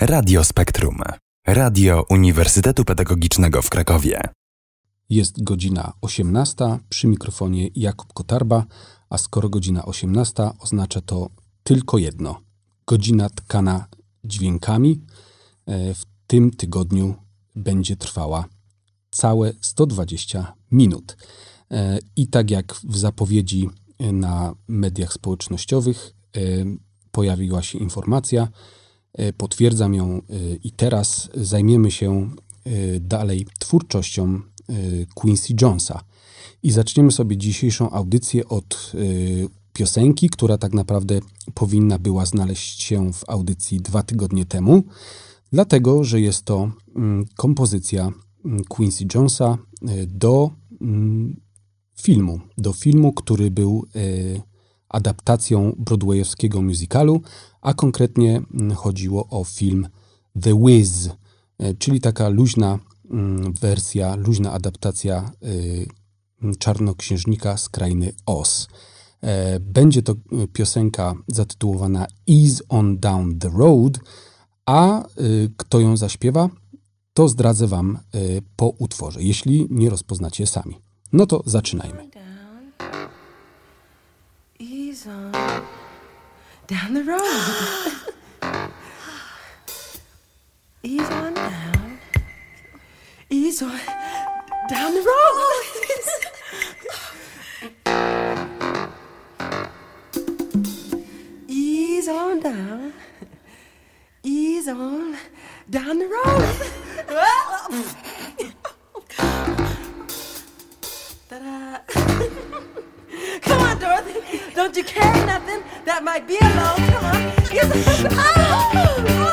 Radio Spektrum. Radio Uniwersytetu Pedagogicznego w Krakowie. Jest godzina 18, przy mikrofonie Jakub Kotarba, a skoro godzina 18 oznacza to tylko jedno. Godzina tkana dźwiękami. E, w tym tygodniu będzie trwała całe 120 minut. E, I tak jak w zapowiedzi na mediach społecznościowych e, pojawiła się informacja, potwierdzam ją i teraz zajmiemy się dalej twórczością Quincy Jonesa. I zaczniemy sobie dzisiejszą audycję od piosenki, która tak naprawdę powinna była znaleźć się w audycji dwa tygodnie temu, dlatego że jest to mm, kompozycja mm, Quincy Jonesa do mm, filmu, do filmu, który był adaptacją broadwayowskiego musicalu, a konkretnie chodziło o film The Wiz, y, czyli taka luźna wersja, luźna adaptacja czarnoksiężnika z krainy Oz. E, będzie to e, piosenka zatytułowana Ease on Down the Road, a e, kto ją zaśpiewa, to zdradzę Wam po utworze, jeśli nie rozpoznacie sami. No to zaczynajmy. Down the road. Ease on down. Ease on down the road. Ease on down, ease on down the road. Come on, Dorothy. Don't you carry nothing that might be alone? Come on. Yes. oh.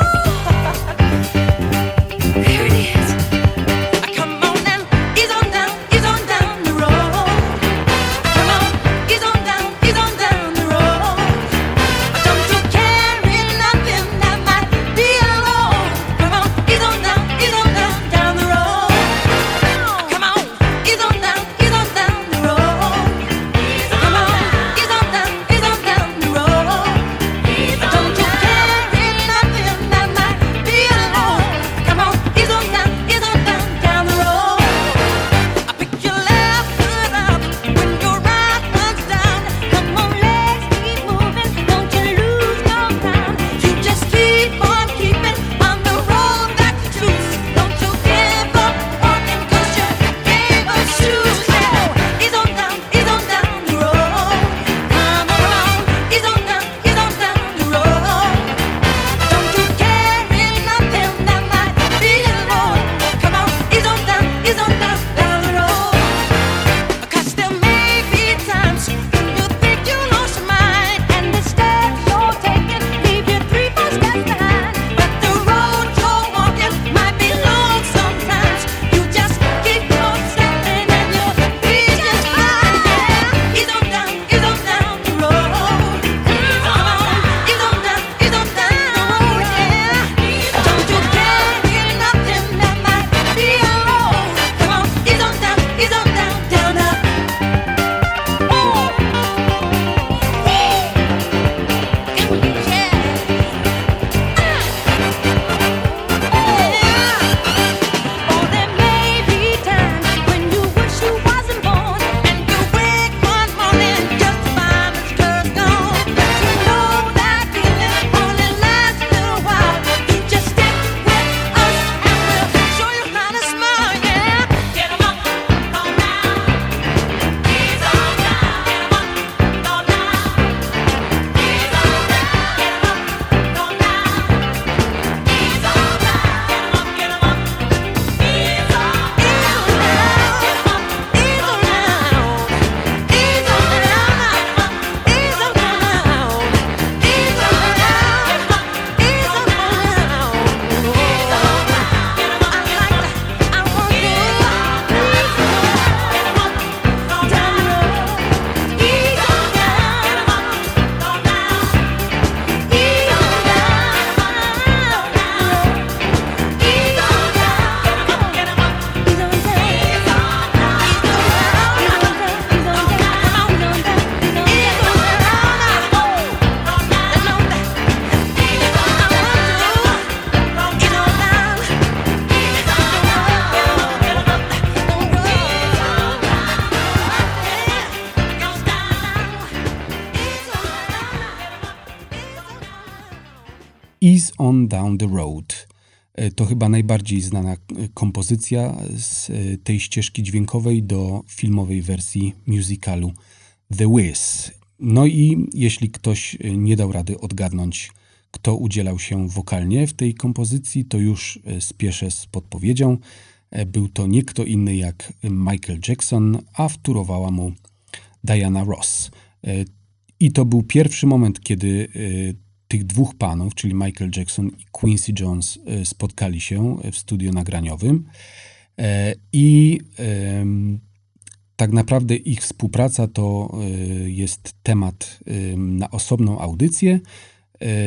Chyba najbardziej znana kompozycja z tej ścieżki dźwiękowej do filmowej wersji musicalu The Wiz. No i jeśli ktoś nie dał rady odgadnąć, kto udzielał się wokalnie w tej kompozycji, to już spieszę z podpowiedzią. Był to nie kto inny jak Michael Jackson, a wtórowała mu Diana Ross. I to był pierwszy moment, kiedy tych dwóch panów, czyli Michael Jackson i Quincy Jones, e, spotkali się w studio nagraniowym. E, I tak naprawdę ich współpraca to e, jest temat na osobną audycję.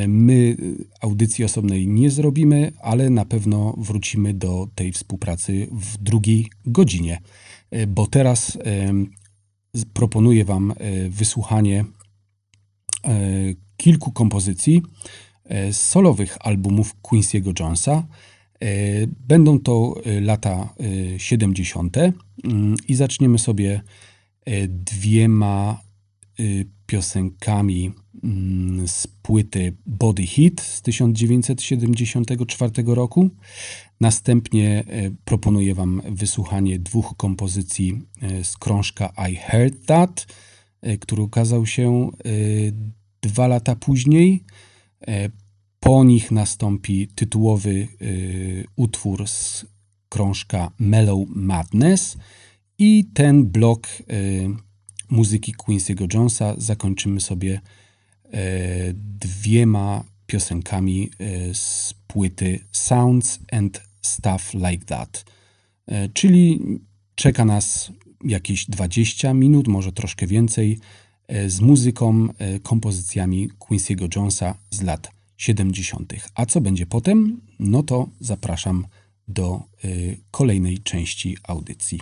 My audycji osobnej nie zrobimy, ale na pewno wrócimy do tej współpracy w drugiej godzinie, bo teraz proponuję Wam wysłuchanie kilku kompozycji e, solowych albumów Quincy'ego Jonesa. E, będą to e, lata 70. Mm, i zaczniemy sobie dwiema piosenkami mm, z płyty Body Hit z 1974 roku. Następnie proponuję Wam wysłuchanie dwóch kompozycji z krążka I Heard That, który ukazał się Dwa lata później e, po nich nastąpi tytułowy e, utwór z krążka Mellow Madness i ten blok e, muzyki Quincy'ego Jonesa zakończymy sobie dwiema piosenkami z płyty Sounds and Stuff Like That. Czyli czeka nas jakieś 20 minut, może troszkę więcej z muzyką, e, kompozycjami Quincy'ego Jonesa z lat 70. A co będzie potem? No to zapraszam do e, kolejnej części audycji.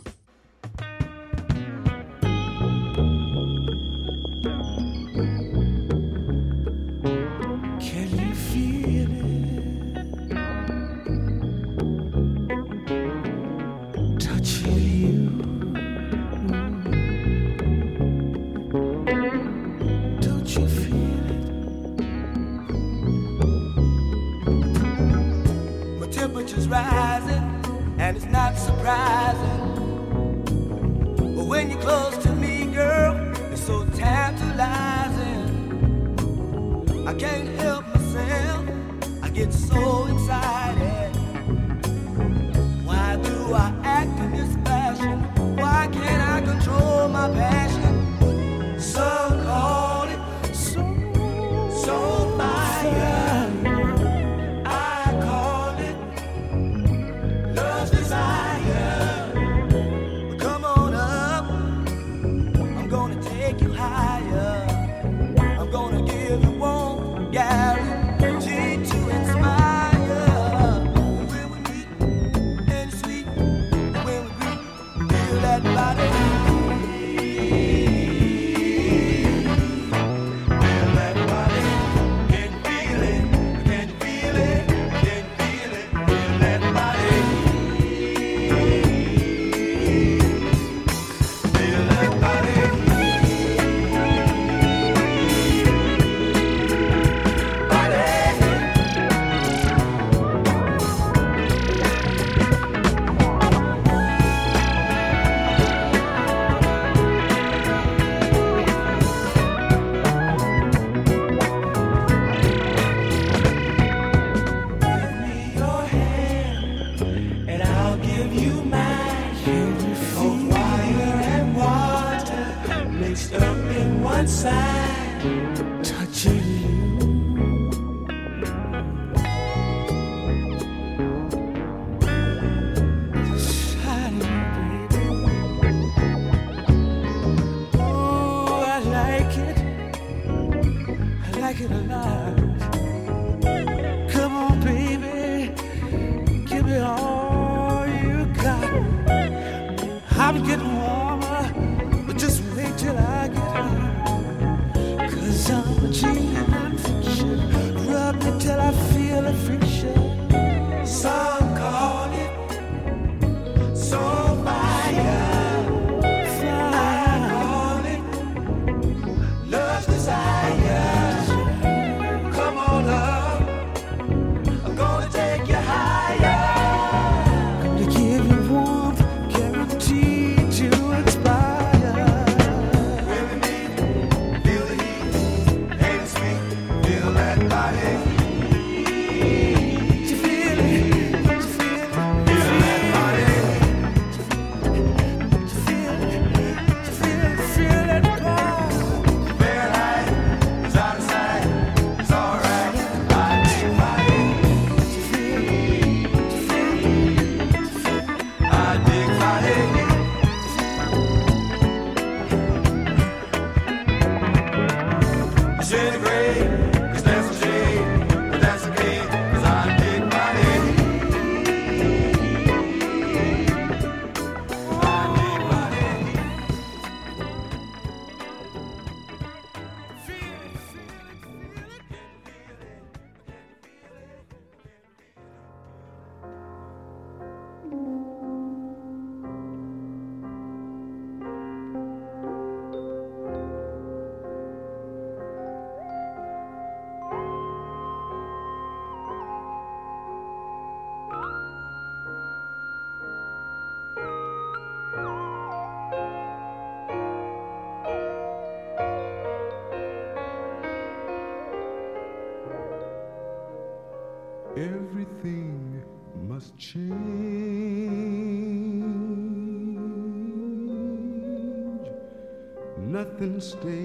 stay.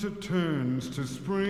Winter turns to spring.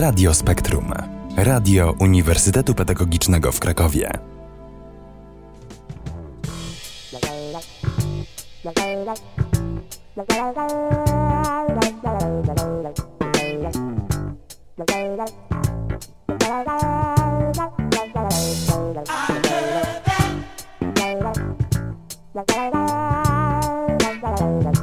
Radio Spektrum. Radio Uniwersytetu Pedagogicznego w Krakowie. Thank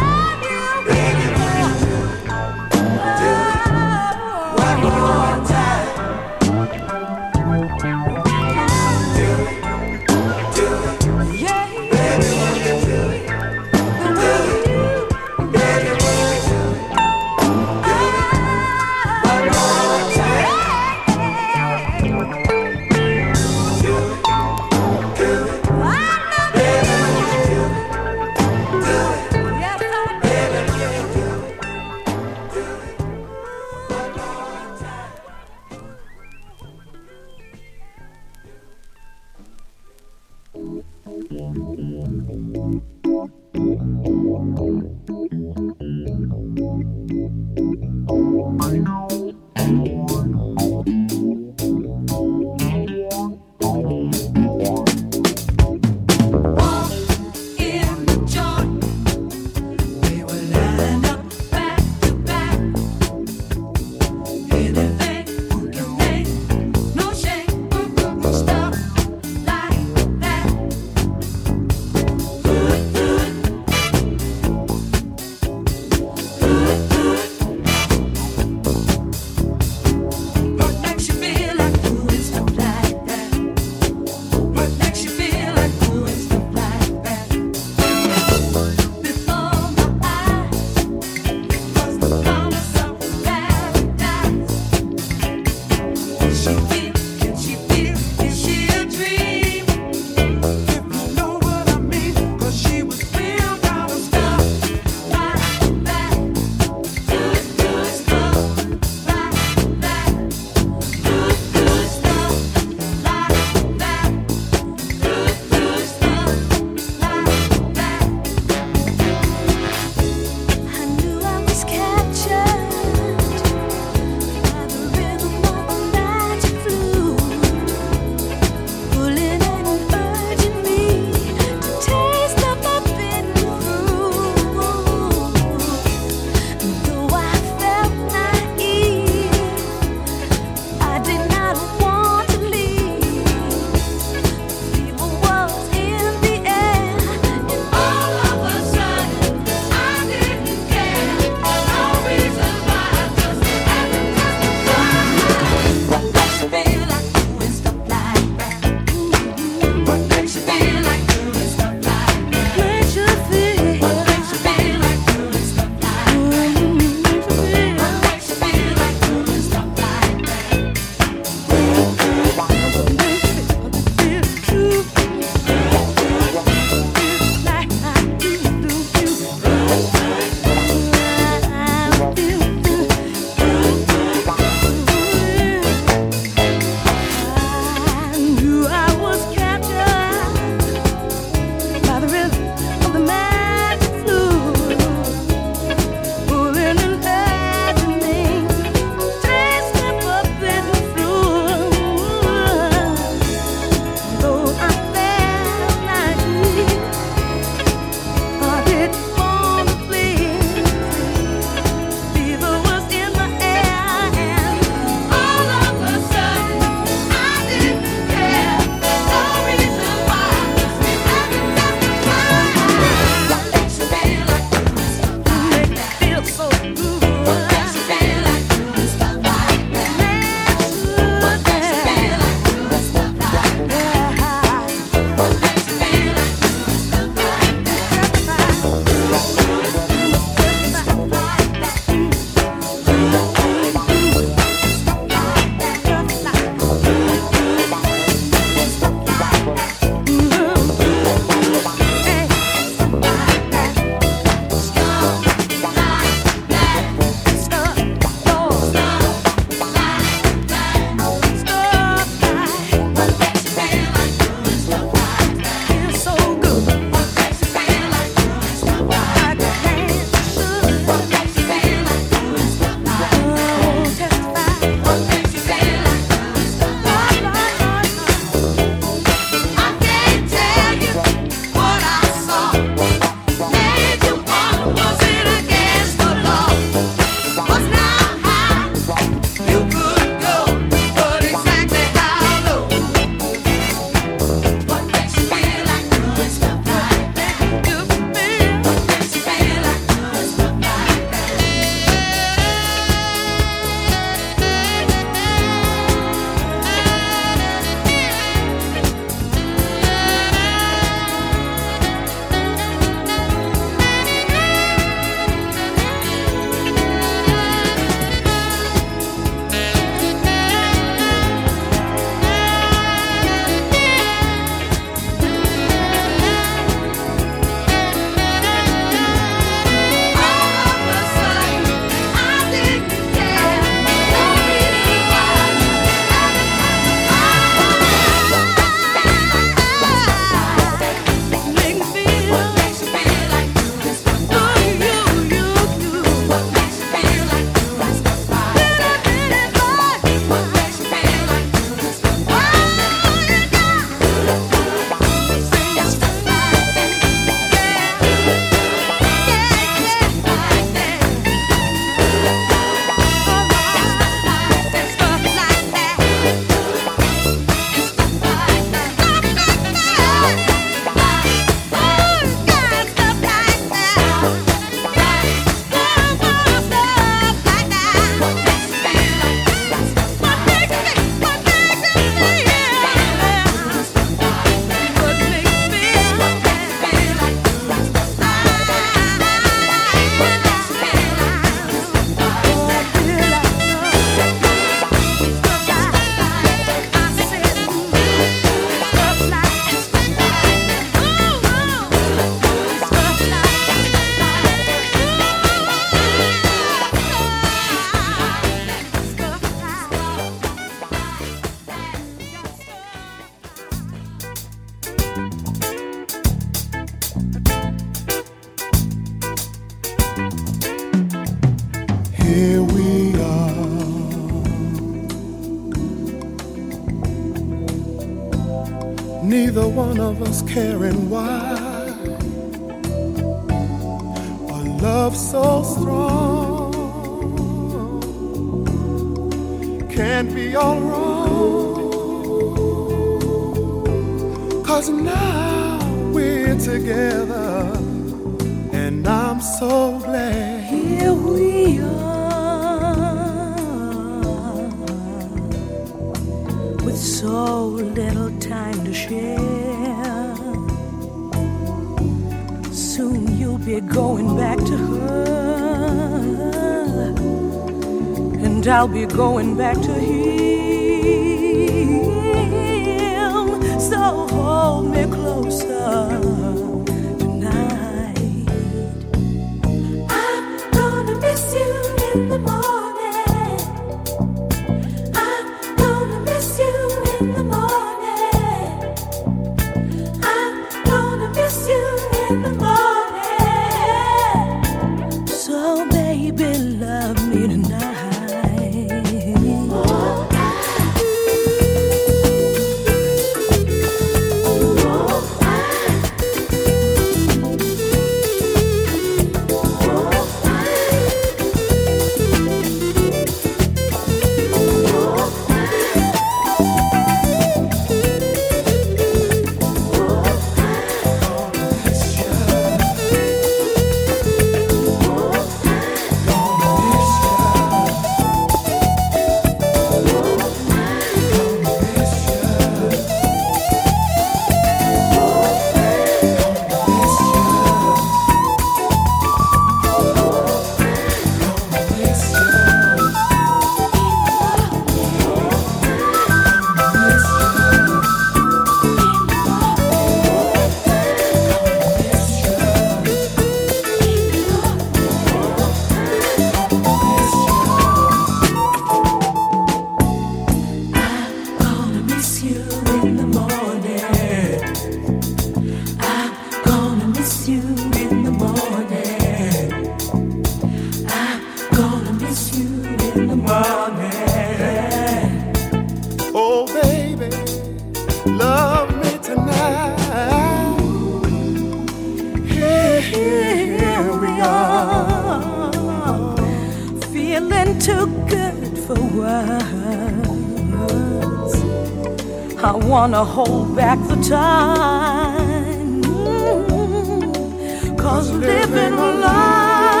I wanna hold back the time. Mm-hmm. Cause living life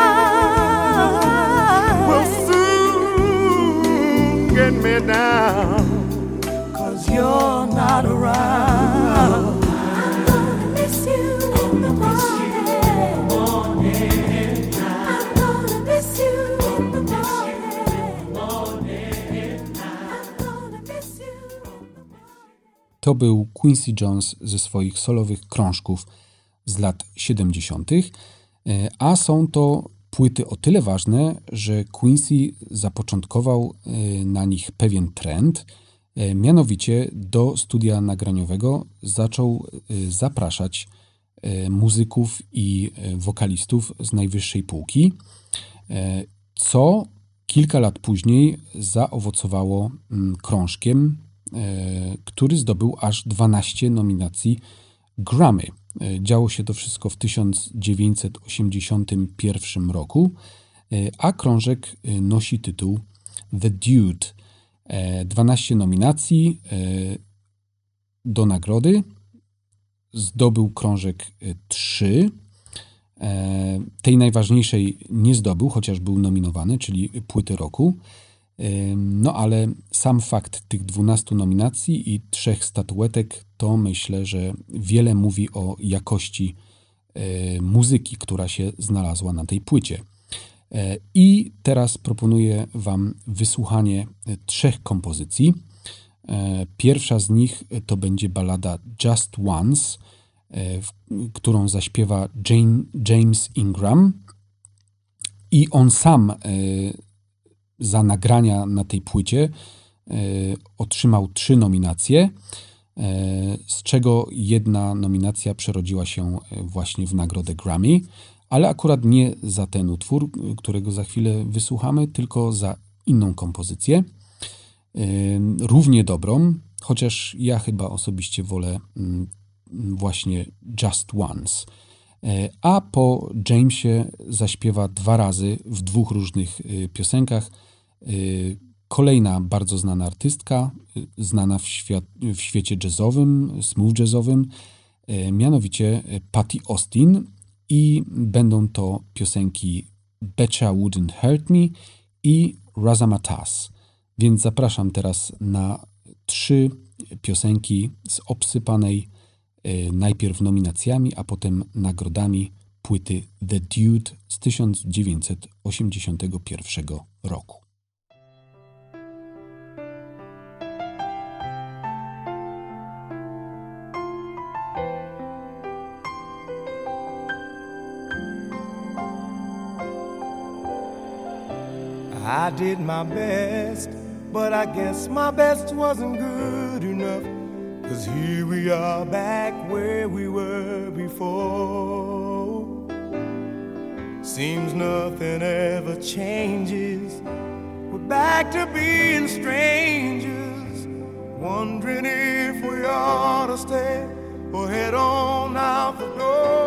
Will soon get me down. Cause you're not around. To był Quincy Jones ze swoich solowych krążków z lat 70., e, a są to płyty o tyle ważne, że Quincy zapoczątkował e, na nich pewien trend. E, Mianowicie do studia nagraniowego zaczął zapraszać muzyków i wokalistów z najwyższej półki, co kilka lat później zaowocowało krążkiem, który zdobył aż 12 nominacji Grammy. E, Działo się to wszystko w 1981 roku, e, a krążek e, nosi tytuł The Dude. E, 12 nominacji e, do nagrody. Zdobył krążek 3. E, Tej najważniejszej nie zdobył, chociaż był nominowany, czyli płyty roku. No ale sam fakt tych 12 nominacji i trzech statuetek to myślę, że wiele mówi o jakości e, muzyki, która się znalazła na tej płycie. E, I teraz proponuję Wam wysłuchanie e, trzech kompozycji. Pierwsza z nich to będzie balada Just Once, którą zaśpiewa Jane, James Ingram. I on sam za nagrania na tej płycie e, otrzymał trzy nominacje, e, z czego jedna nominacja przerodziła się e, właśnie w nagrodę Grammy, ale akurat nie za ten utwór, którego za chwilę wysłuchamy, tylko za inną kompozycję, równie dobrą, chociaż ja chyba osobiście wolę mm, właśnie Just Once. A po Jamesie zaśpiewa dwa razy w dwóch różnych piosenkach – Y, kolejna bardzo znana artystka, y, znana w, świat, w świecie jazzowym, smooth jazzowym, y, mianowicie Patty Austin i będą to piosenki Betcha Wouldn't Hurt Me i Razamatas. Więc zapraszam teraz na trzy piosenki z obsypanej najpierw nominacjami, a potem nagrodami płyty The Dude z 1981 roku. I did my best, but I guess my best wasn't good enough. Cause here we are back where we were before. Seems nothing ever changes. We're back to being strangers, wondering if we ought to stay or head on out the door.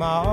my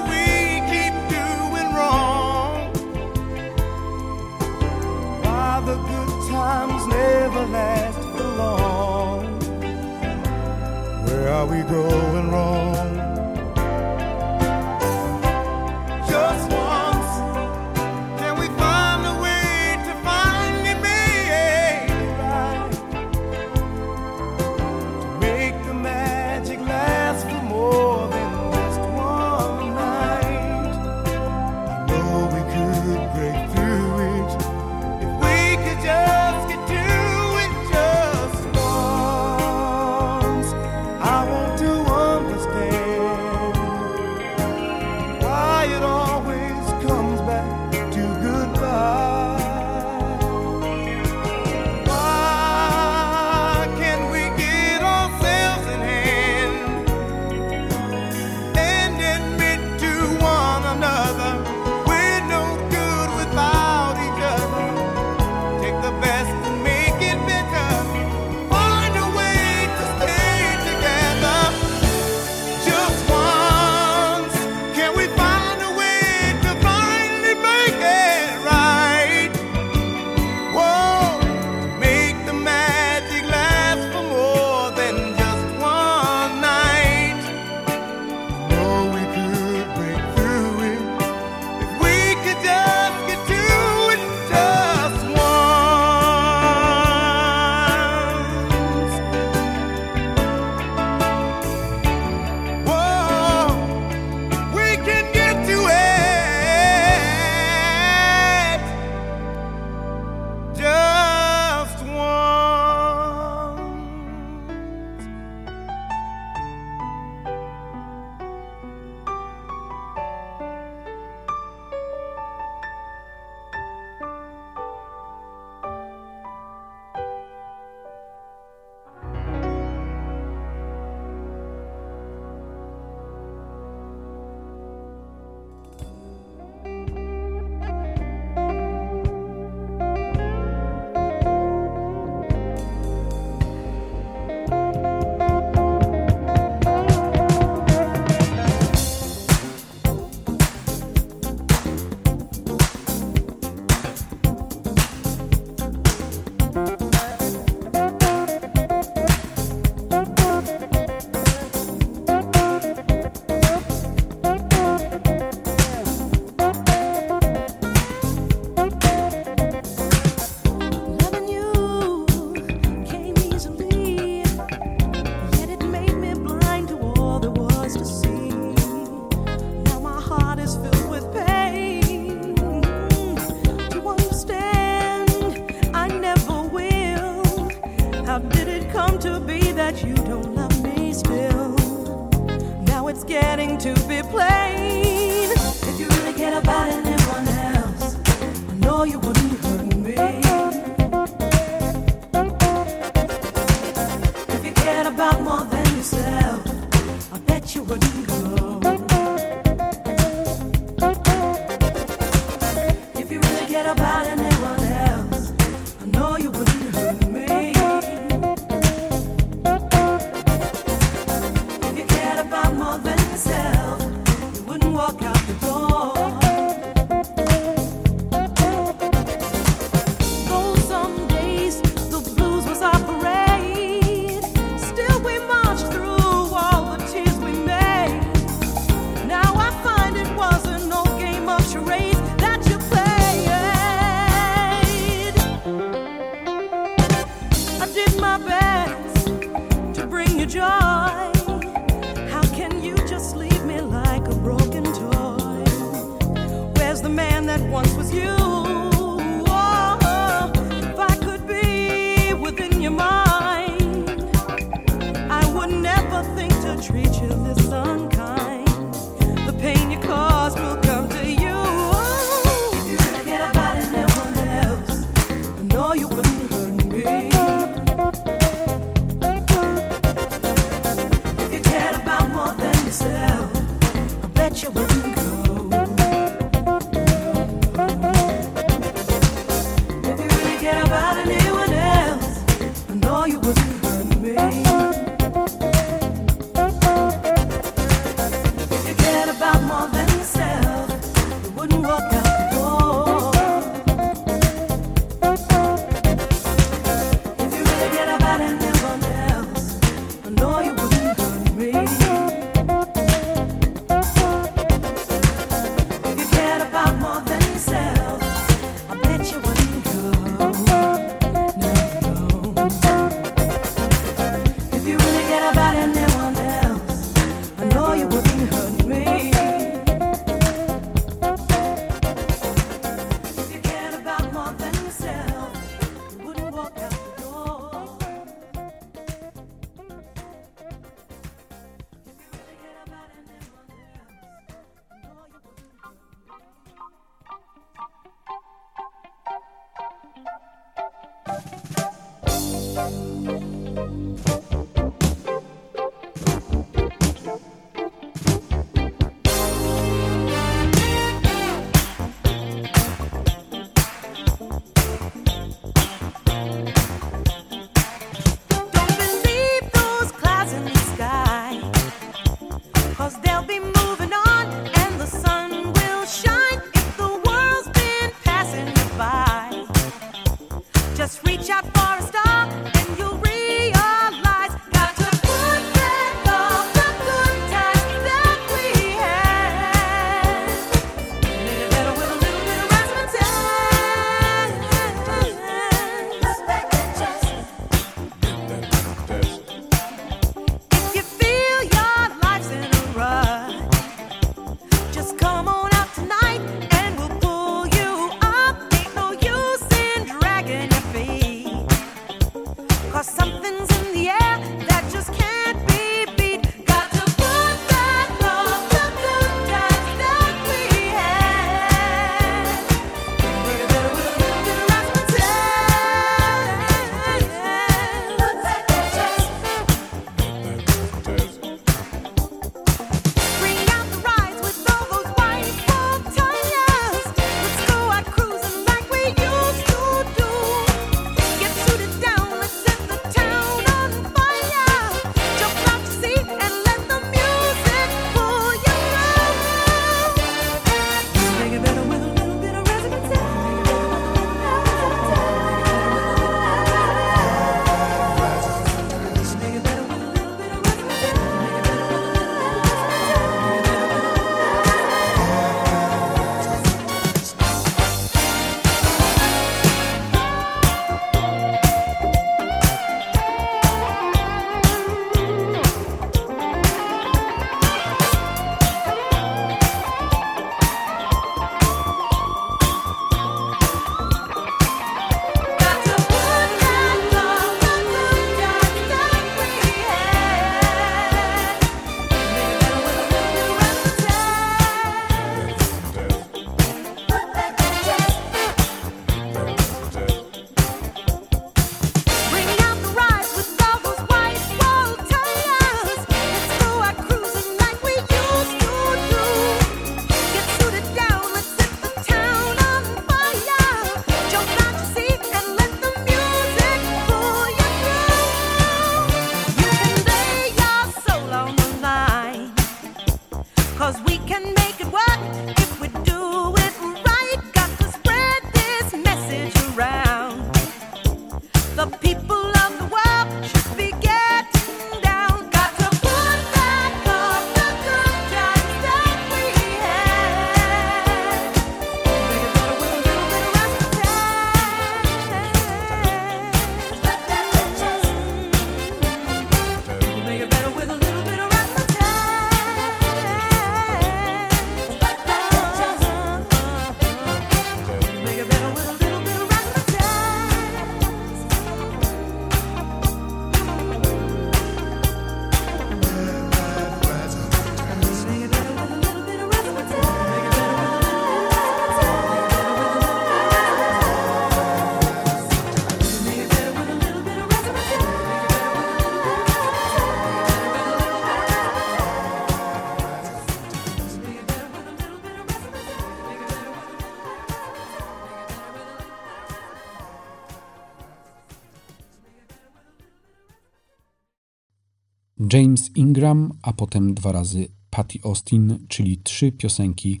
James Ingram, a potem dwa razy Patty Austin, czyli trzy piosenki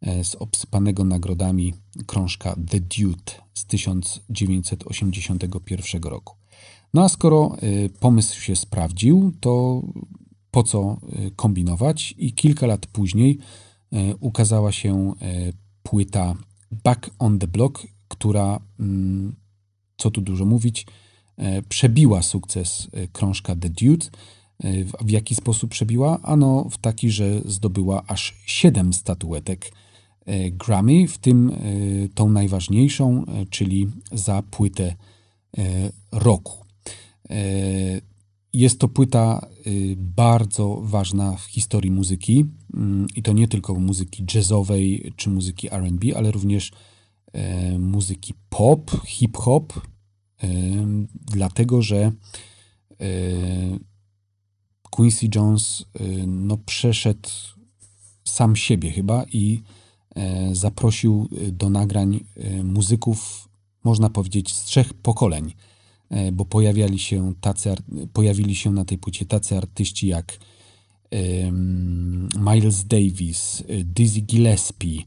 e, z obsypanego nagrodami krążka The Dude z 1981 roku. No a skoro e, pomysł się sprawdził, to po co e, kombinować? I kilka lat później ukazała się płyta Back on the Block, która, mm, co tu dużo mówić, przebiła sukces krążka The Dude w jaki sposób przebiła? Ano w taki, że zdobyła aż 7 statuetek e, Grammy, w tym e, tą najważniejszą, czyli za płytę roku. Jest to płyta bardzo ważna w historii muzyki mm, i to nie tylko muzyki jazzowej czy muzyki RB, ale również muzyki pop, hip-hop, dlatego że Quincy Jones y, no, przeszedł sam siebie chyba i e, zaprosił y, do nagrań y, muzyków, można powiedzieć, z trzech pokoleń, e, bo pojawiali się tacy, pojawili się na tej płycie tacy artyści jak Miles Davis, Dizzy Gillespie,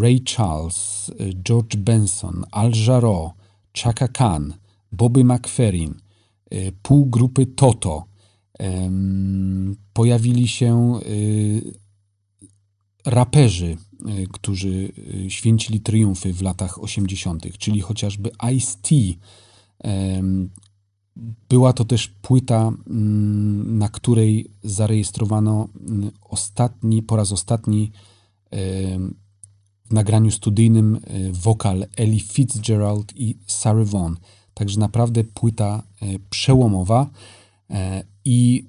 Ray Charles, George Benson, Al Jarreau, Chaka Khan, Bobby McFerrin, pół grupy Toto, pojawili się y, raperzy, y, którzy y, święcili triumfy w latach 80., czyli chociażby Ice-T. Była to też płyta, mm, na której zarejestrowano mm, ostatni, po raz ostatni w nagraniu studyjnym wokal Ellie Fitzgerald i Sarah Vaughan. Także naprawdę płyta przełomowa. E, I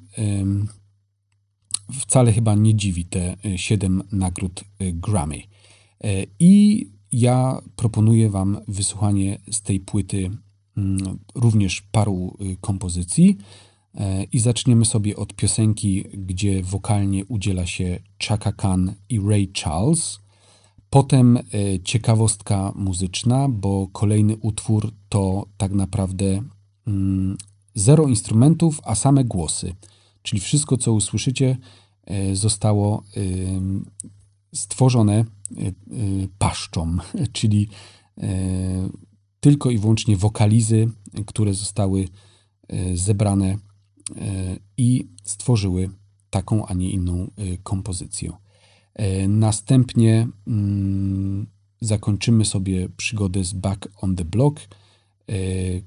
wcale chyba nie dziwi te e, siedem nagród e, Grammy. I ja proponuję Wam wysłuchanie z tej płyty mm, również paru kompozycji. I zaczniemy sobie od piosenki, gdzie wokalnie udziela się Chaka Khan i Ray Charles. Potem ciekawostka muzyczna, bo kolejny utwór to tak naprawdę mm, zero instrumentów, a same głosy. Czyli wszystko, co usłyszycie, e, zostało stworzone e, e, paszczą, czyli tylko i wyłącznie wokalizy, które zostały zebrane i stworzyły taką, a nie inną kompozycję. Następnie mm, zakończymy sobie przygodę z Back on the Block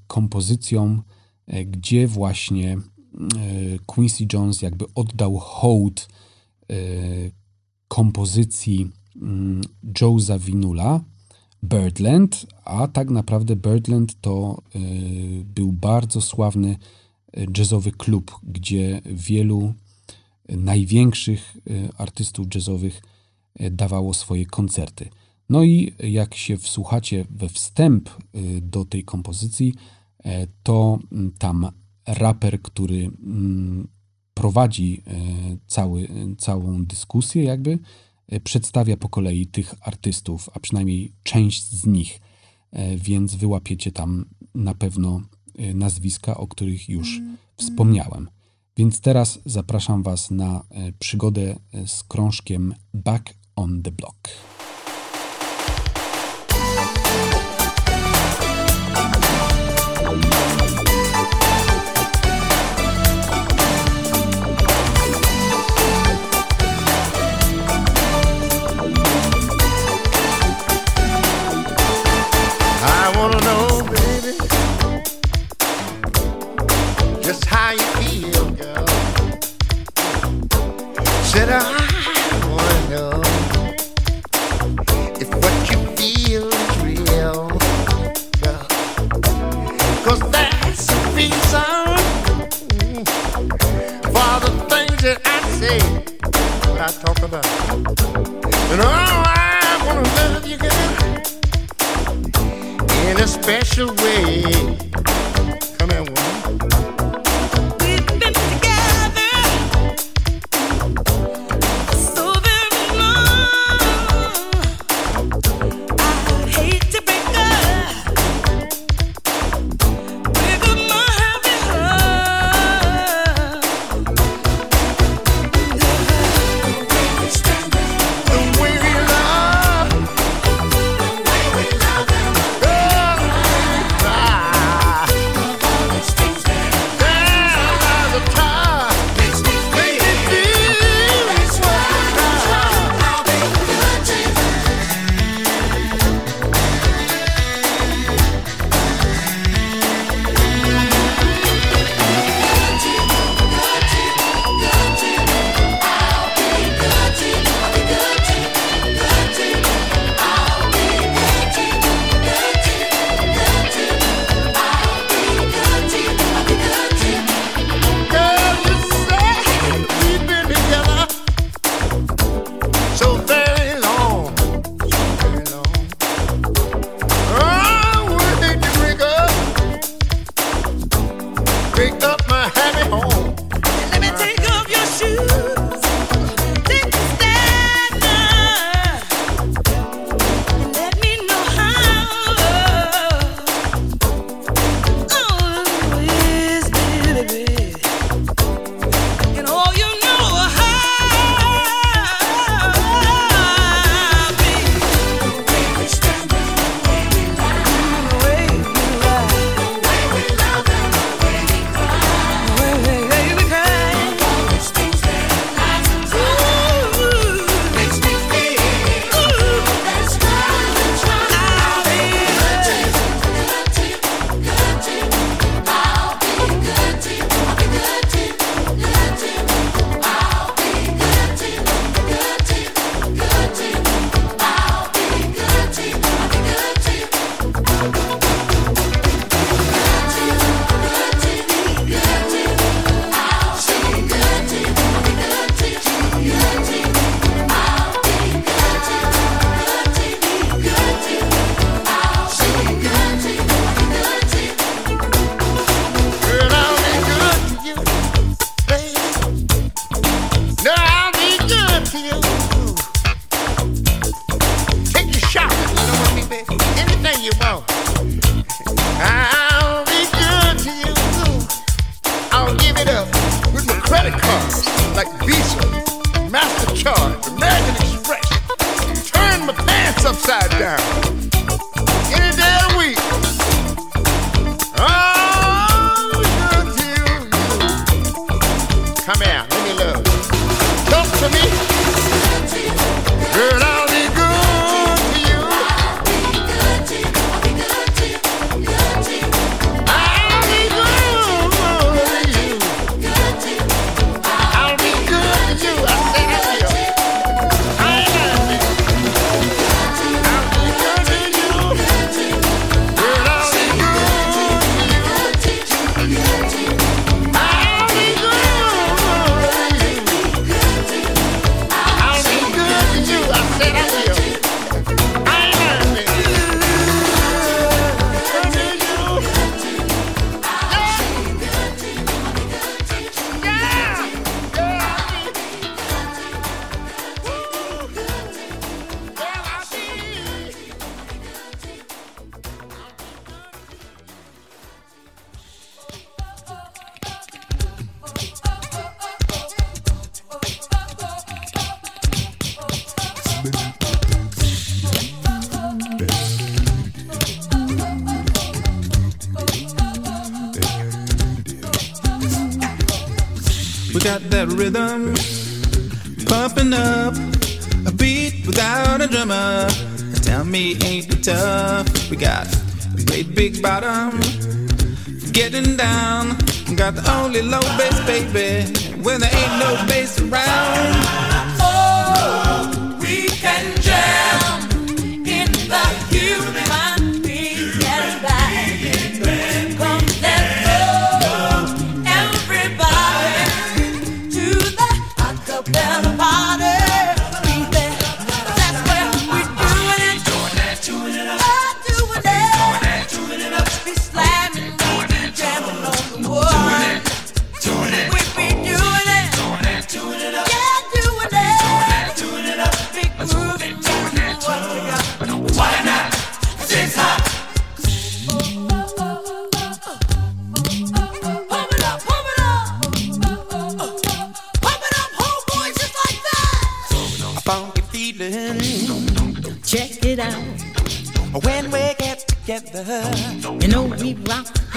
kompozycją gdzie właśnie e, Quincy Jones jakby oddał hołd e, kompozycji mm, Joe Zawinula, Birdland, a tak naprawdę Birdland to był bardzo sławny jazzowy klub, gdzie wielu największych artystów jazzowych dawało swoje koncerty. No i jak się wsłuchacie we wstęp do tej kompozycji, E, to mm, tam raper, który mm, prowadzi e, cały, całą dyskusję, jakby e, przedstawia po kolei tych artystów, a przynajmniej część z nich, więc wyłapiecie tam na pewno nazwiska, o których już wspomniałem. Więc teraz zapraszam Was na przygodę z krążkiem Back on the Block. I talk about. And oh, I wanna love you, girl, in a special way. Come here, woman.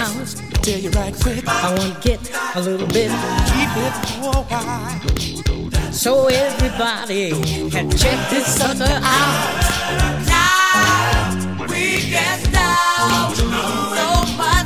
house. I tell you right quick, I want to get a little bit, keep it for a while. So everybody can check this sucker out. Now we get down so much.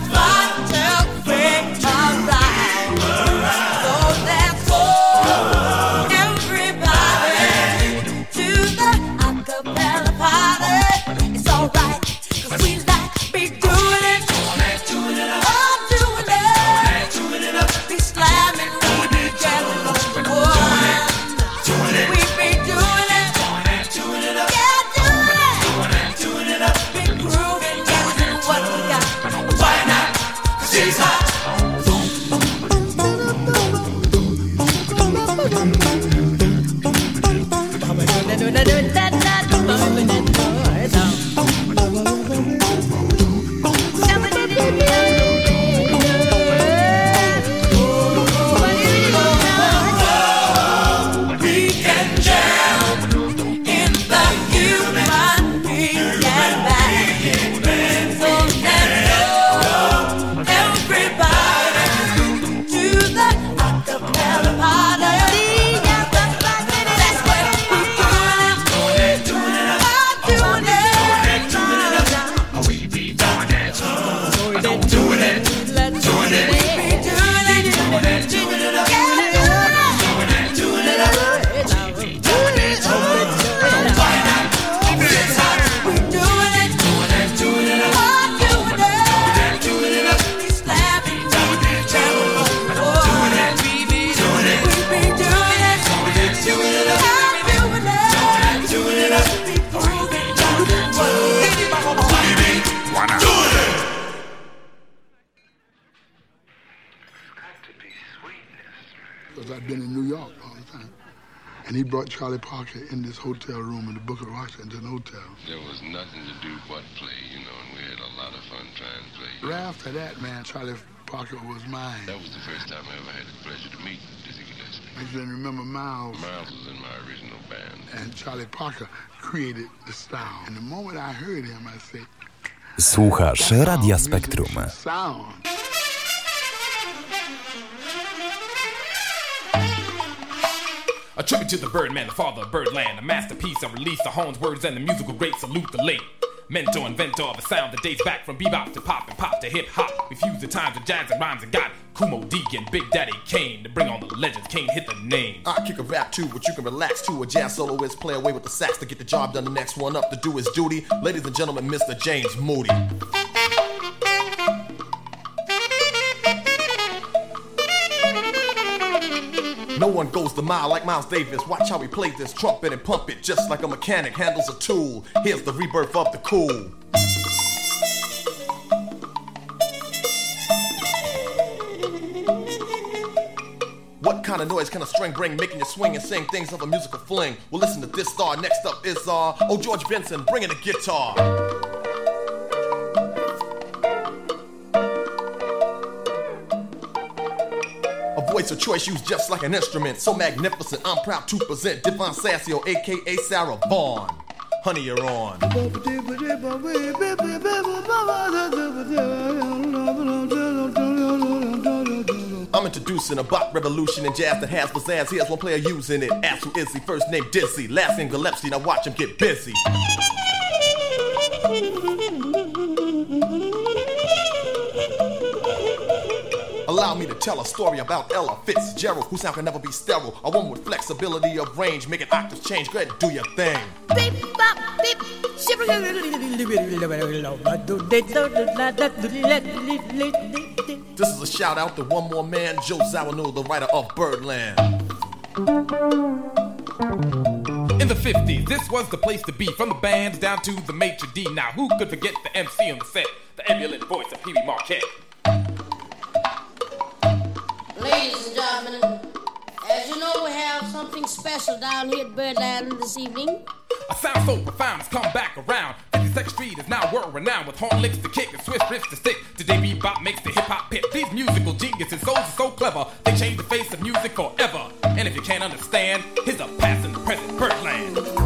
actually in this hotel room in the Book of Washington Hotel. There was nothing to do but play, you know, and we had a lot of fun trying to play. Right after that, man, Charlie Parker was mine. That was the first time I ever had the pleasure to meet Dizzy Gillespie. And then remember Miles. Miles was in my original band. And Charlie Parker created the style. And the moment I heard him, I said... Słuchasz Radia Spektrum. Sound. A tribute to the Birdman, the father of Birdland, a masterpiece of release the horns, words, and the musical great salute the late. Mentor, inventor of a sound that dates back from bebop to pop and pop to hip hop. We fuse the times of jazz and rhymes and got Kumo Deacon, Big Daddy Kane to bring on the legends. Kane hit the name. I kick a rap too, but you can relax to. A jazz soloist play away with the sax to get the job done. The next one up to do his duty. Ladies and gentlemen, Mr. James Moody. No one goes the mile like Miles Davis. Watch how he plays this trumpet and pump it just like a mechanic handles a tool. Here's the rebirth of the cool. What kind of noise can a string bring, making you swing and sing things of a musical fling? Well, listen to this star. Next up is uh, oh George Benson, bringing the guitar. Of choice used just like an instrument, so magnificent. I'm proud to present Devon Sassio, aka Sarah Vaughan. Honey, you're on. I'm introducing a bop revolution in jazz that has pizzazz. Here's one player using it. Ask who is he? First name Dizzy, last name Gillespie. Now watch him get busy. Allow me to tell a story about Ella Fitzgerald, whose sound can never be sterile. A woman with flexibility of range, making octaves change. Go ahead and do your thing. Beep, bop, beep. This is a shout out to one more man, Joe Zawinul, the writer of Birdland. In the 50s, this was the place to be. From the bands down to the major d'. Now, who could forget the MC on the set? The ebullient voice of Pee Wee Marquette. Ladies and gentlemen, as you know, we have something special down here at Birdland this evening. A sound so profound has come back around. 52nd Street is now world renowned with horn licks to kick and swift riffs to stick. Today bebop makes the hip hop pit. These musical geniuses, souls are so clever, they change the face of music forever. And if you can't understand, here's a past and present Birdland.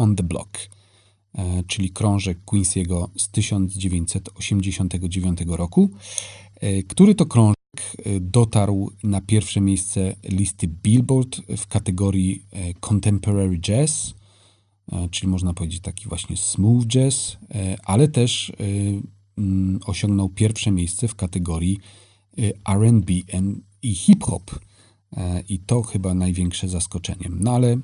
On the Block, e, czyli krążek Quincy'ego z 1989 roku, e, który to krążek e, dotarł na pierwsze miejsce listy Billboard w kategorii Contemporary Jazz, czyli można powiedzieć taki właśnie smooth jazz, ale też mm, osiągnął pierwsze miejsce w kategorii R&B i hip-hop. E, I to chyba największe zaskoczenie. No ale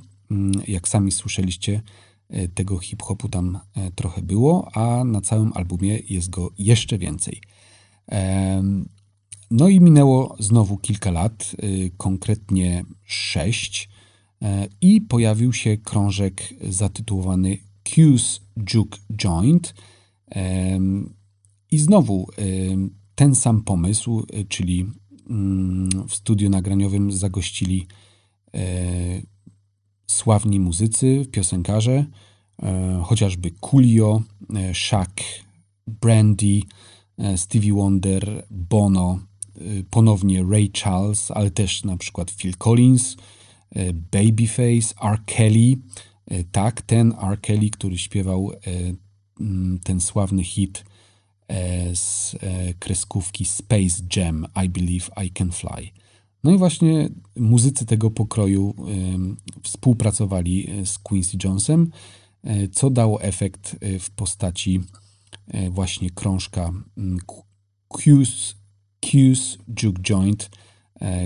jak sami słyszeliście, e, tego hip-hopu tam e, trochę było, a na całym albumie jest go jeszcze więcej. No i minęło znowu kilka lat, y, konkretnie sześć, e, i pojawił się krążek zatytułowany Q's Juke Joint. I znowu ten sam pomysł, czyli mm, w studiu nagraniowym zagościli e, sławni muzycy, piosenkarze, e, chociażby Coolio, e, Shaq, Brandy, e, Stevie Wonder, Bono, ponownie Ray Charles, ale też na przykład Phil Collins, Babyface, R. Kelly, tak, ten R. Kelly, który śpiewał ten sławny hit z kreskówki Space Jam I Believe I Can Fly. No i właśnie muzycy tego pokroju współpracowali e, z Quincy Jonesem, e, co dało efekt e, w postaci właśnie krążka Q's, Q's Juke Joint,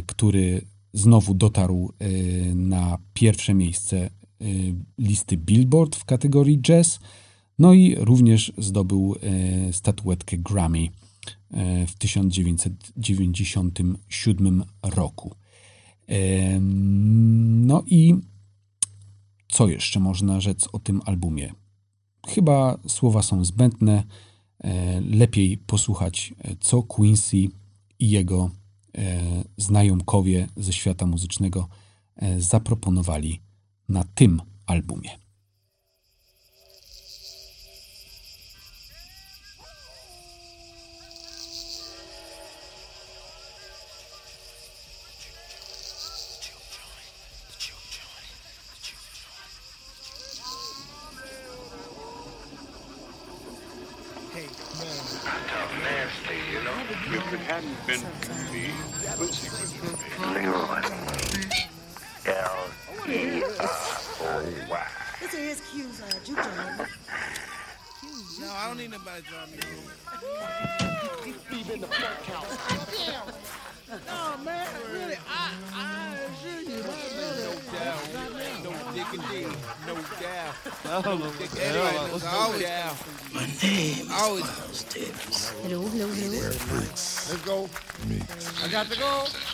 który znowu dotarł na pierwsze miejsce listy Billboard w kategorii jazz, no i również zdobył statuetkę Grammy w 1997 roku. No i co jeszcze można rzec o tym albumie? Chyba słowa są zbędne. E, Lepiej posłuchać, e, co Quincy i jego e, znajomkowie ze świata muzycznego e, zaproponowali na tym albumie.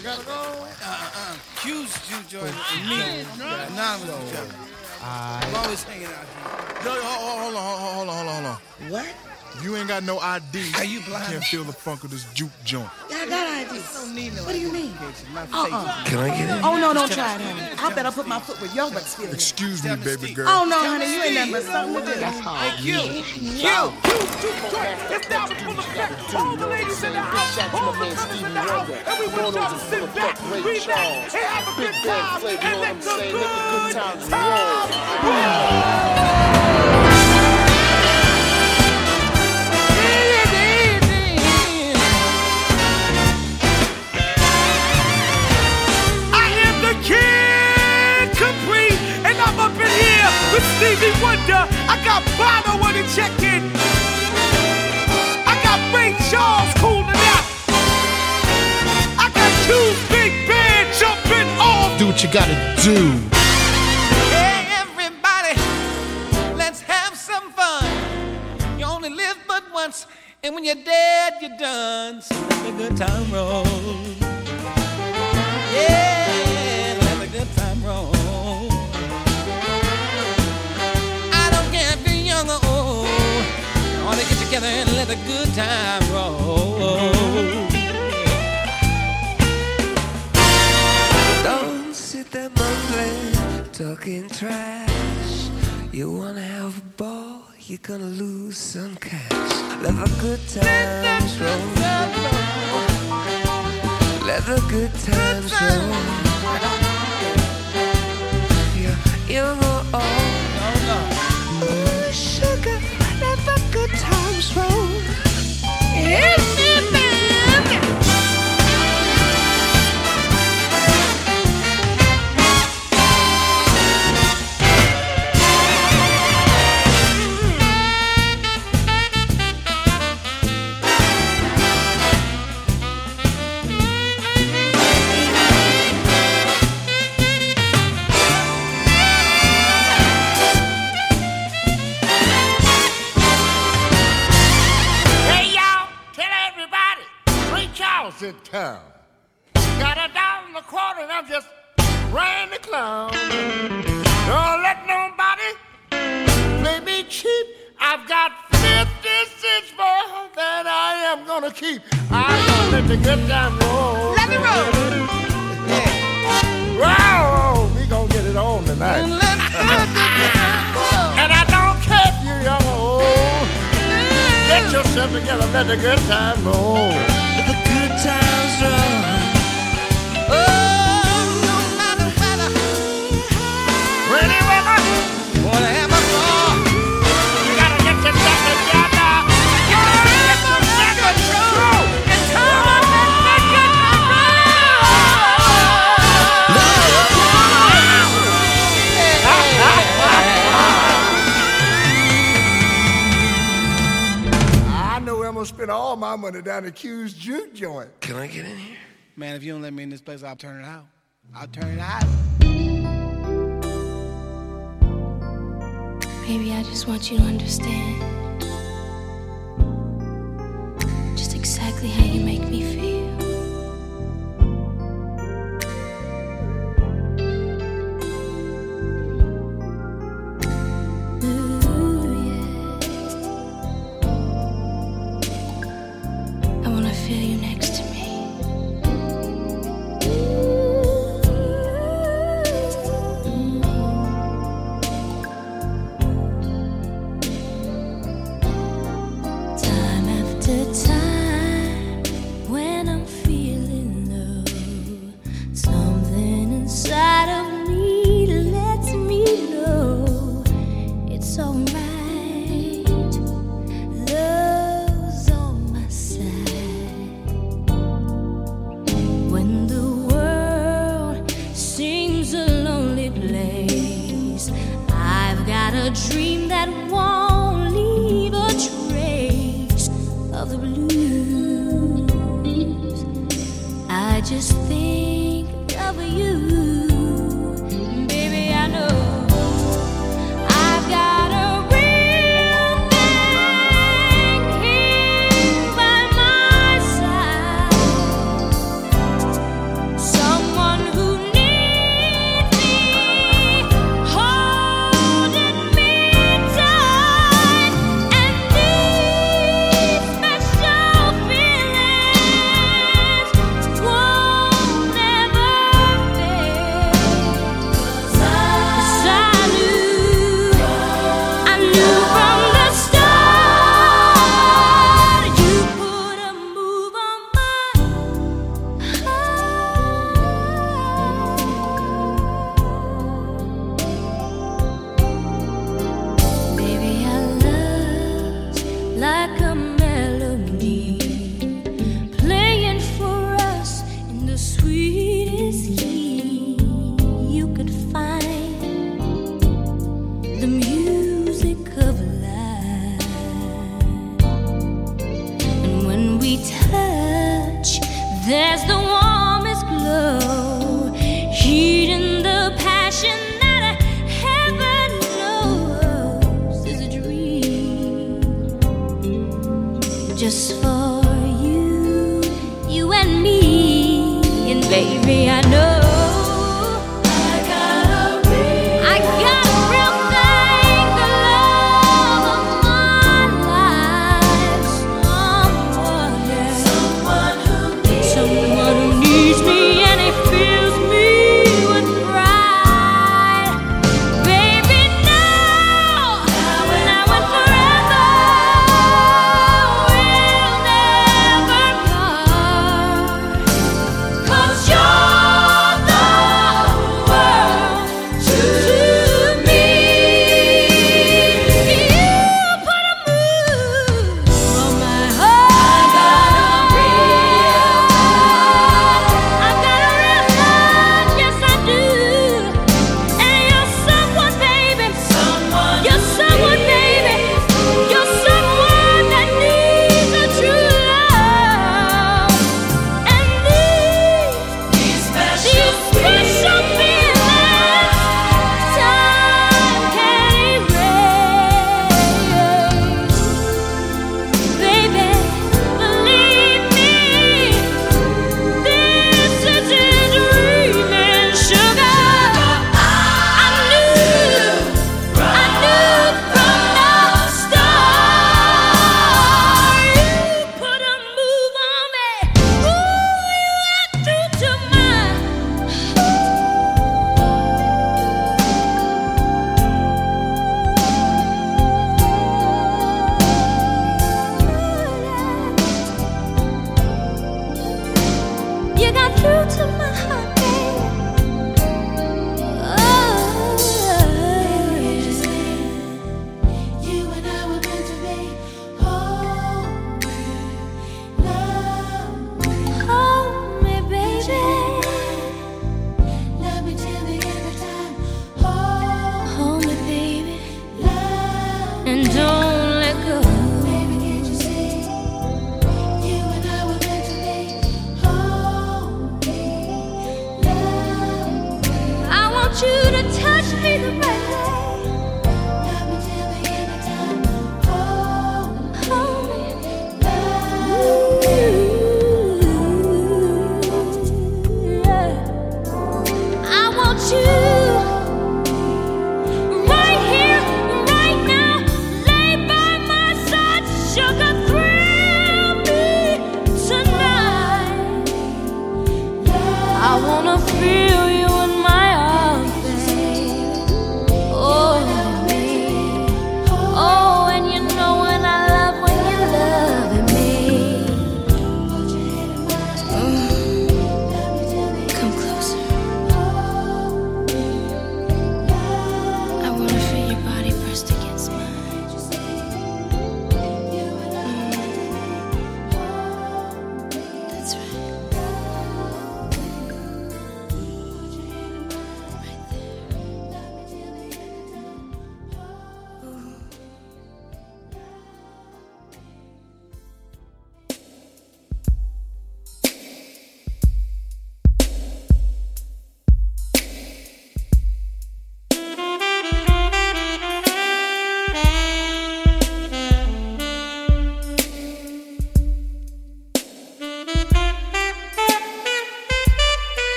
I got to go. Uh-uh. Q's Jew joint. and Me. Anonymous Jew joint. I'm always hanging out here. Yo, yo, hold on, hold on, hold on, hold on, hold on. What? You ain't got no ID. Are you blind? Can't feel the funk of this juke joint. Yeah, I got ID. What do you mean? Uh-uh. uh-uh. Can I get in? Oh, no, don't try it, honey. I better put my foot where your butt's feeling. Excuse me, baby girl. Oh, no, honey, you ain't nothing but something to do. That's how Hey, Q. Q. It's now the full effect. All the ladies in the house, all the fellas in the house, and we want y'all to sit back, relax, and have a good time, and let the good times I Stevie Wonder. I got Bono on the check-in. I got Ray Charles cooling out. I got two big band jumping off. Do what you gotta do. Hey, everybody, let's have some fun. You only live but once, and when you're dead, you're done. So let the good time roll. Yeah, together and let the good time roll. Don't sit there mumbling, talking trash. You wanna have a ball, you're gonna lose some cash. Let the good times roll. Let the good times roll. You're young good times In town. Got a dollar and a quarter and I'm just ran the clown. Don't let nobody play me cheap. I've got 56 more that I am gonna keep. I'm gonna let the good time roll. Let me roll. Yeah. Wow, we gonna get it on tonight. And, and I don't care if you're young or old. Get yourself together, let the good time roll. Let the good times roll. Know I'm gonna spend all my money down the Q's juke joint. Can I get in here? Man, if you don't let me in this place, I'll turn it out. I'll turn it out. Baby, I just want you to understand just exactly how you make me feel.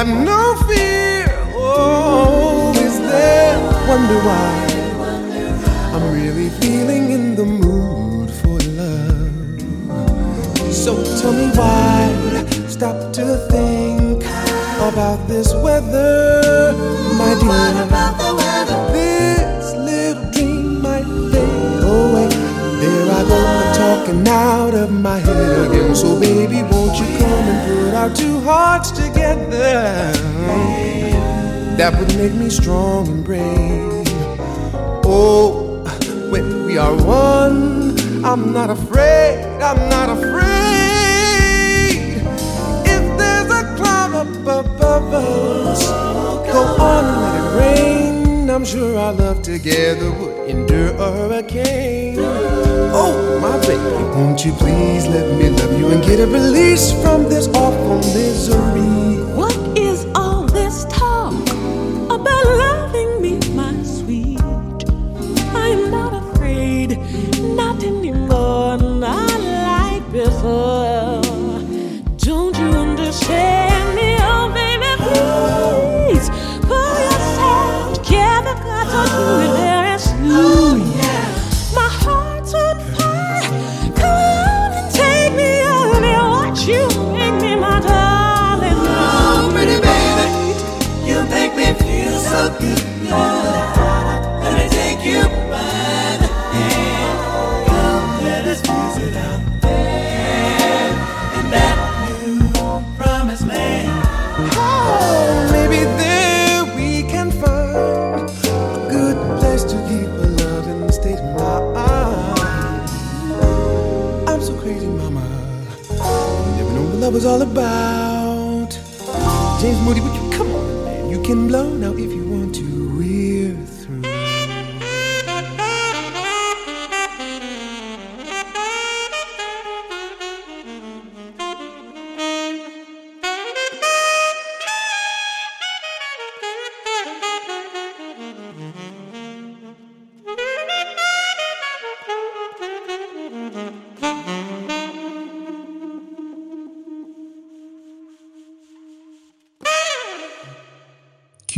Have no fear. Oh, is there? Wonder why I'm really feeling in the mood for love. So tell me why, stop to think about this weather, my dear. about the weather? This little dream might fade away. There I go, talking out of my head again. So baby, won't you come and put our two hearts together? That would make me strong and brave. Oh, when we are one, I'm not afraid. I'm not afraid. If there's a cloud up above us, I'm sure our love together would endure a hurricane. Oh, my baby, won't you please let me love you and get a release from this awful misery?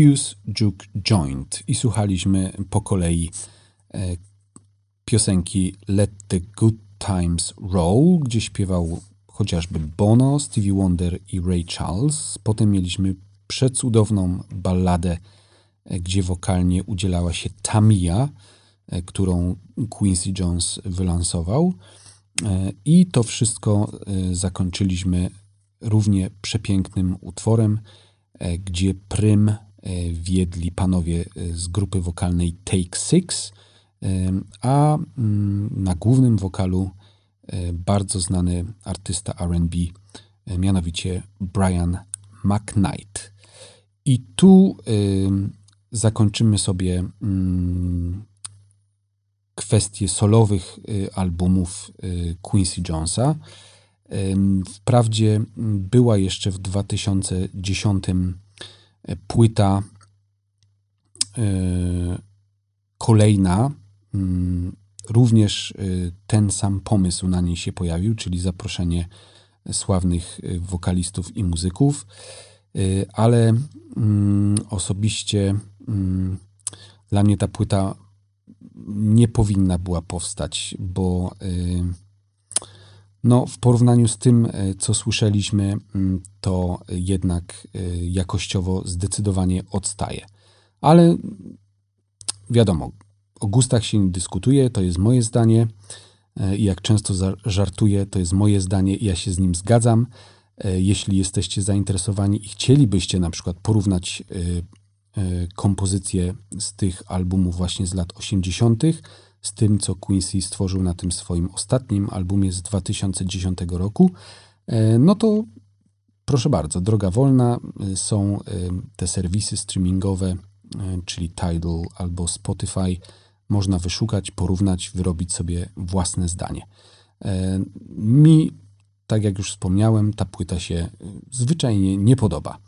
Q's Juke Joint i słuchaliśmy po kolei e, piosenki Let the Good Times Roll, gdzie śpiewał chociażby Bono, Stevie Wonder i Ray Charles. Potem mieliśmy przecudowną balladę, e, gdzie wokalnie udzielała się Tamia, e, którą Quincy Jones wylansował. E, I to wszystko e, zakończyliśmy równie przepięknym utworem, e, gdzie prym wiedli panowie e, z grupy wokalnej Take Six, a mm, na głównym wokalu e, bardzo znany artysta R&B, e, mianowicie Brian McKnight. I tu ym, zakończymy sobie mm, kwestię solowych y, albumów y, Quincy Jonesa. Wprawdzie była jeszcze w 2010 e, płyta y, kolejna. mm, Również y, ten sam pomysł na niej się pojawił, czyli zaproszenie sławnych wokalistów i muzyków, ale mm, osobiście mm, dla mnie ta płyta nie powinna była powstać, bo no, w porównaniu z tym, y, co słyszeliśmy, mm, to jednak y, jakościowo zdecydowanie odstaje. Ale wiadomo, o gustach się nie dyskutuje, to jest moje zdanie. E, I jak często żartuję, to jest moje zdanie i ja się z nim zgadzam. E, Jeśli jesteście zainteresowani i chcielibyście na przykład porównać e, e, kompozycje z tych albumów właśnie z lat 80. z tym, co Quincy stworzył na tym swoim ostatnim albumie z 2010 roku, e, no to proszę bardzo, droga wolna, e, są e, te serwisy streamingowe, czyli Tidal albo Spotify. Można wyszukać, porównać, wyrobić sobie własne zdanie. Mi, tak jak już wspomniałem, ta płyta się zwyczajnie nie podoba.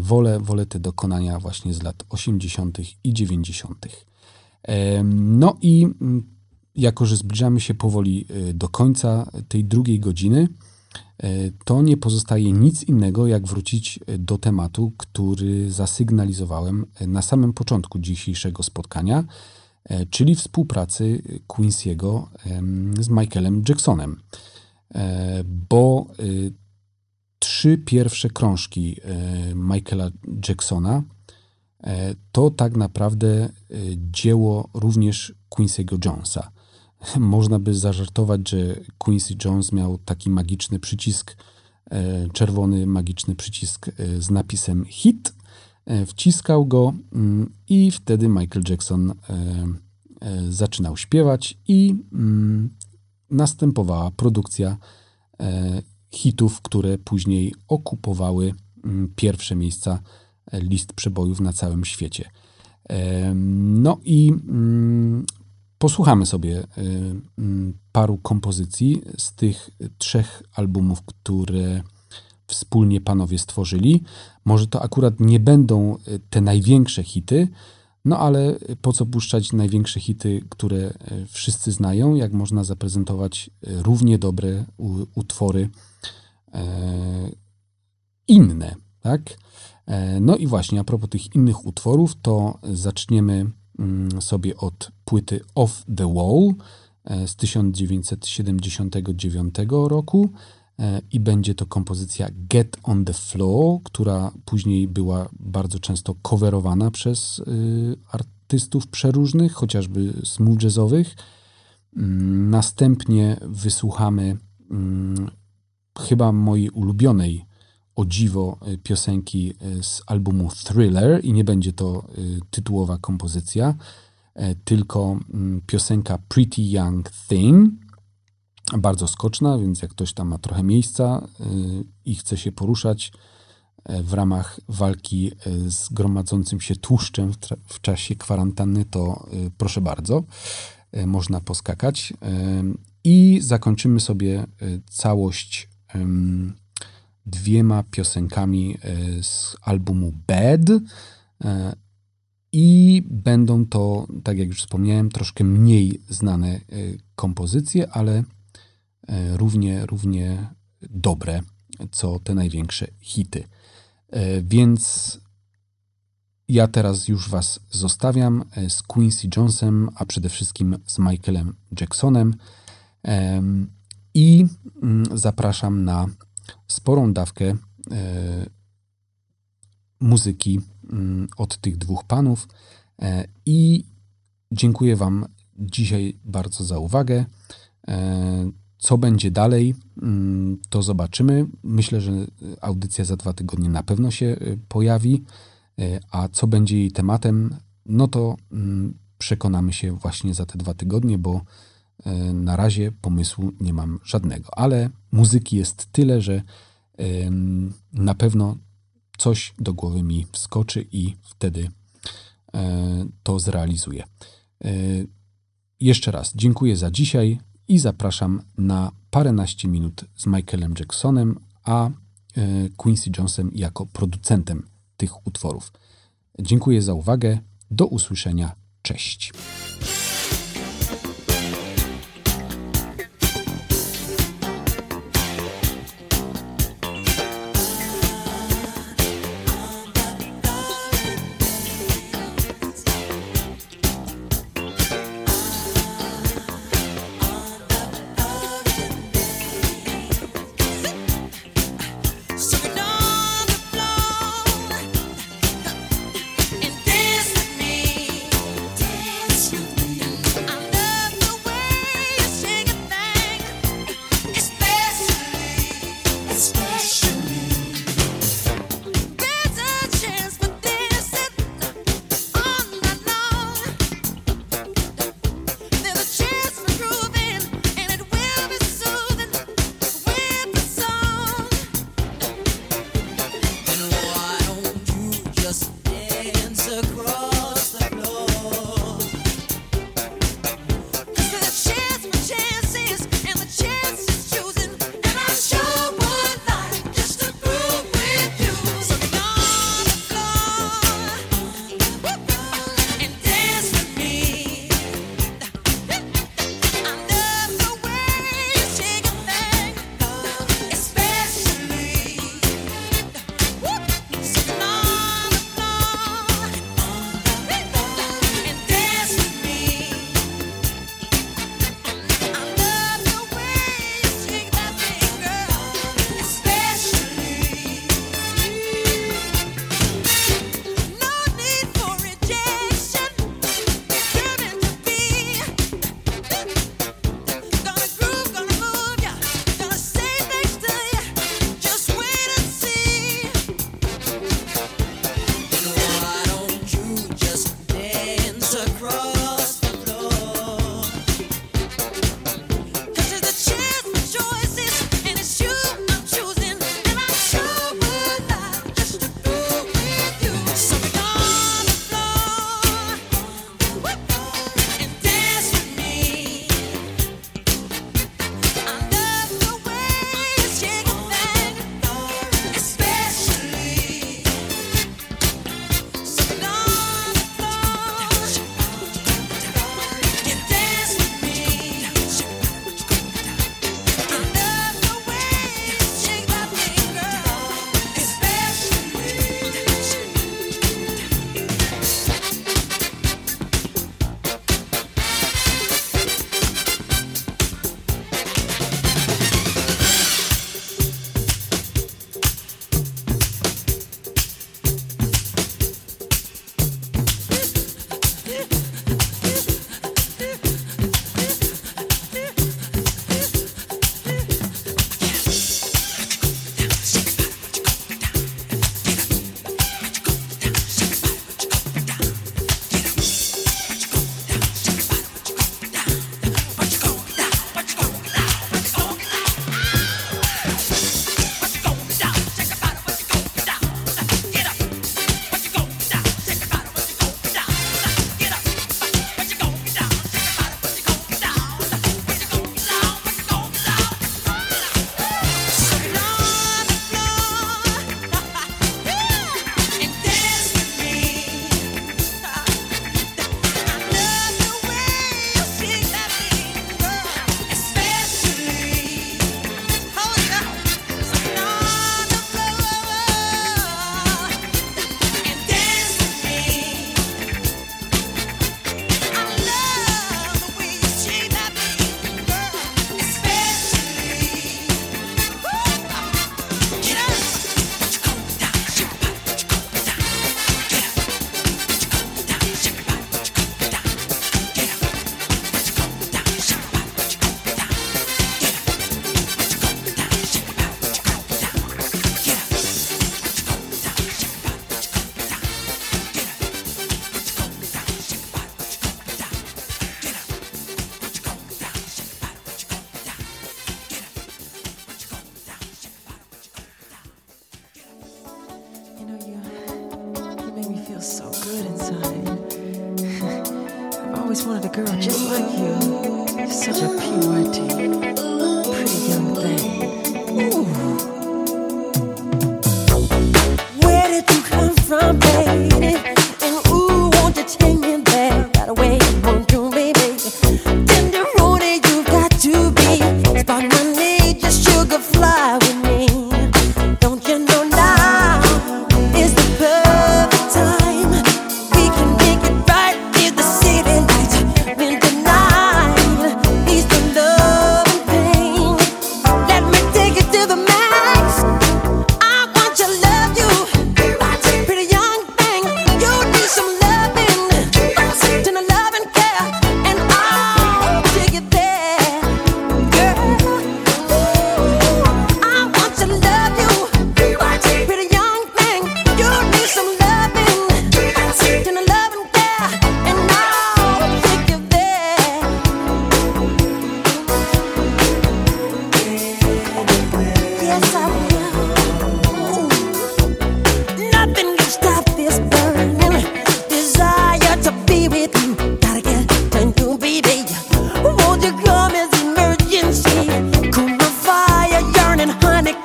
Wolę, wolę te dokonania właśnie z lat 80. i 90. No i mm, jako, że zbliżamy się powoli e, do końca tej drugiej godziny, e, to nie pozostaje nic innego, jak wrócić e, do tematu, który zasygnalizowałem na samym początku dzisiejszego spotkania, czyli współpracy Quincy'ego z Michaelem Jacksonem. Bo trzy pierwsze krążki Michaela Jacksona to tak naprawdę e, dzieło również Quincy'ego Jonesa. Można by zażartować, że Quincy Jones miał taki magiczny przycisk, e, czerwony magiczny przycisk e, z napisem hit, e, wciskał go mm, i wtedy Michael Jackson e, e, zaczynał śpiewać i mm, następowała produkcja e, hitów, które później okupowały mm, pierwsze miejsca e, list przebojów na całym świecie. No i mm, posłuchamy sobie paru kompozycji z tych trzech albumów, które wspólnie panowie stworzyli. Może to akurat nie będą e, te największe hity, no ale po co puszczać największe hity, które e, wszyscy znają, jak można zaprezentować e, równie dobre utwory inne, tak? E, No i właśnie, a propos tych innych utworów, to zaczniemy mm, sobie od płyty Off the Wall e, z 1979 roku e, i będzie to kompozycja Get on the Floor, która później była bardzo często coverowana przez y, artystów przeróżnych, chociażby smooth jazzowych. Mm, Następnie wysłuchamy mm, chyba mojej ulubionej o dziwo y, piosenki y, z albumu Thriller i nie będzie to y, tytułowa kompozycja, e, tylko mm, piosenka Pretty Young Thing. Bardzo skoczna, więc jak ktoś tam ma trochę miejsca i chce się poruszać e, w ramach walki e, z gromadzącym się tłuszczem w, w czasie kwarantanny, to proszę bardzo, e, można poskakać. I zakończymy sobie całość dwiema piosenkami e, z albumu Bad. E, I będą to, tak jak już wspomniałem, troszkę mniej znane e, kompozycje, ale równie, równie dobre, co te największe hity. Więc ja teraz już Was zostawiam z Quincy Jonesem, a przede wszystkim z Michaelem Jacksonem Em, i mm, zapraszam na sporą dawkę e, muzyki mm, od tych dwóch panów e, i dziękuję Wam dzisiaj bardzo za uwagę. E, Co będzie dalej, mm, to zobaczymy. Myślę, że audycja za dwa tygodnie na pewno się pojawi, a co będzie jej tematem, no to mm, przekonamy się właśnie za te dwa tygodnie, bo na razie pomysłu nie mam żadnego, ale muzyki jest tyle, że na pewno coś do głowy mi wskoczy i wtedy e, to zrealizuję. E, Jeszcze raz dziękuję za dzisiaj i zapraszam na paręnaście minut z Michaelem Jacksonem, a e, Quincy Jonesem jako producentem tych utworów. Dziękuję za uwagę. Do usłyszenia. Cześć.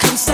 comes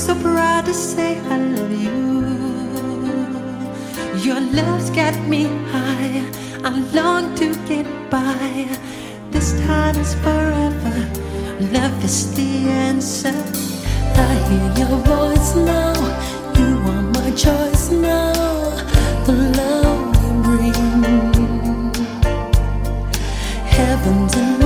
so proud to say I love you. Your love's got me high. I long to get by. This time is forever. Love is the answer. I hear your voice now. You are my choice now. The love you bring. Heaven's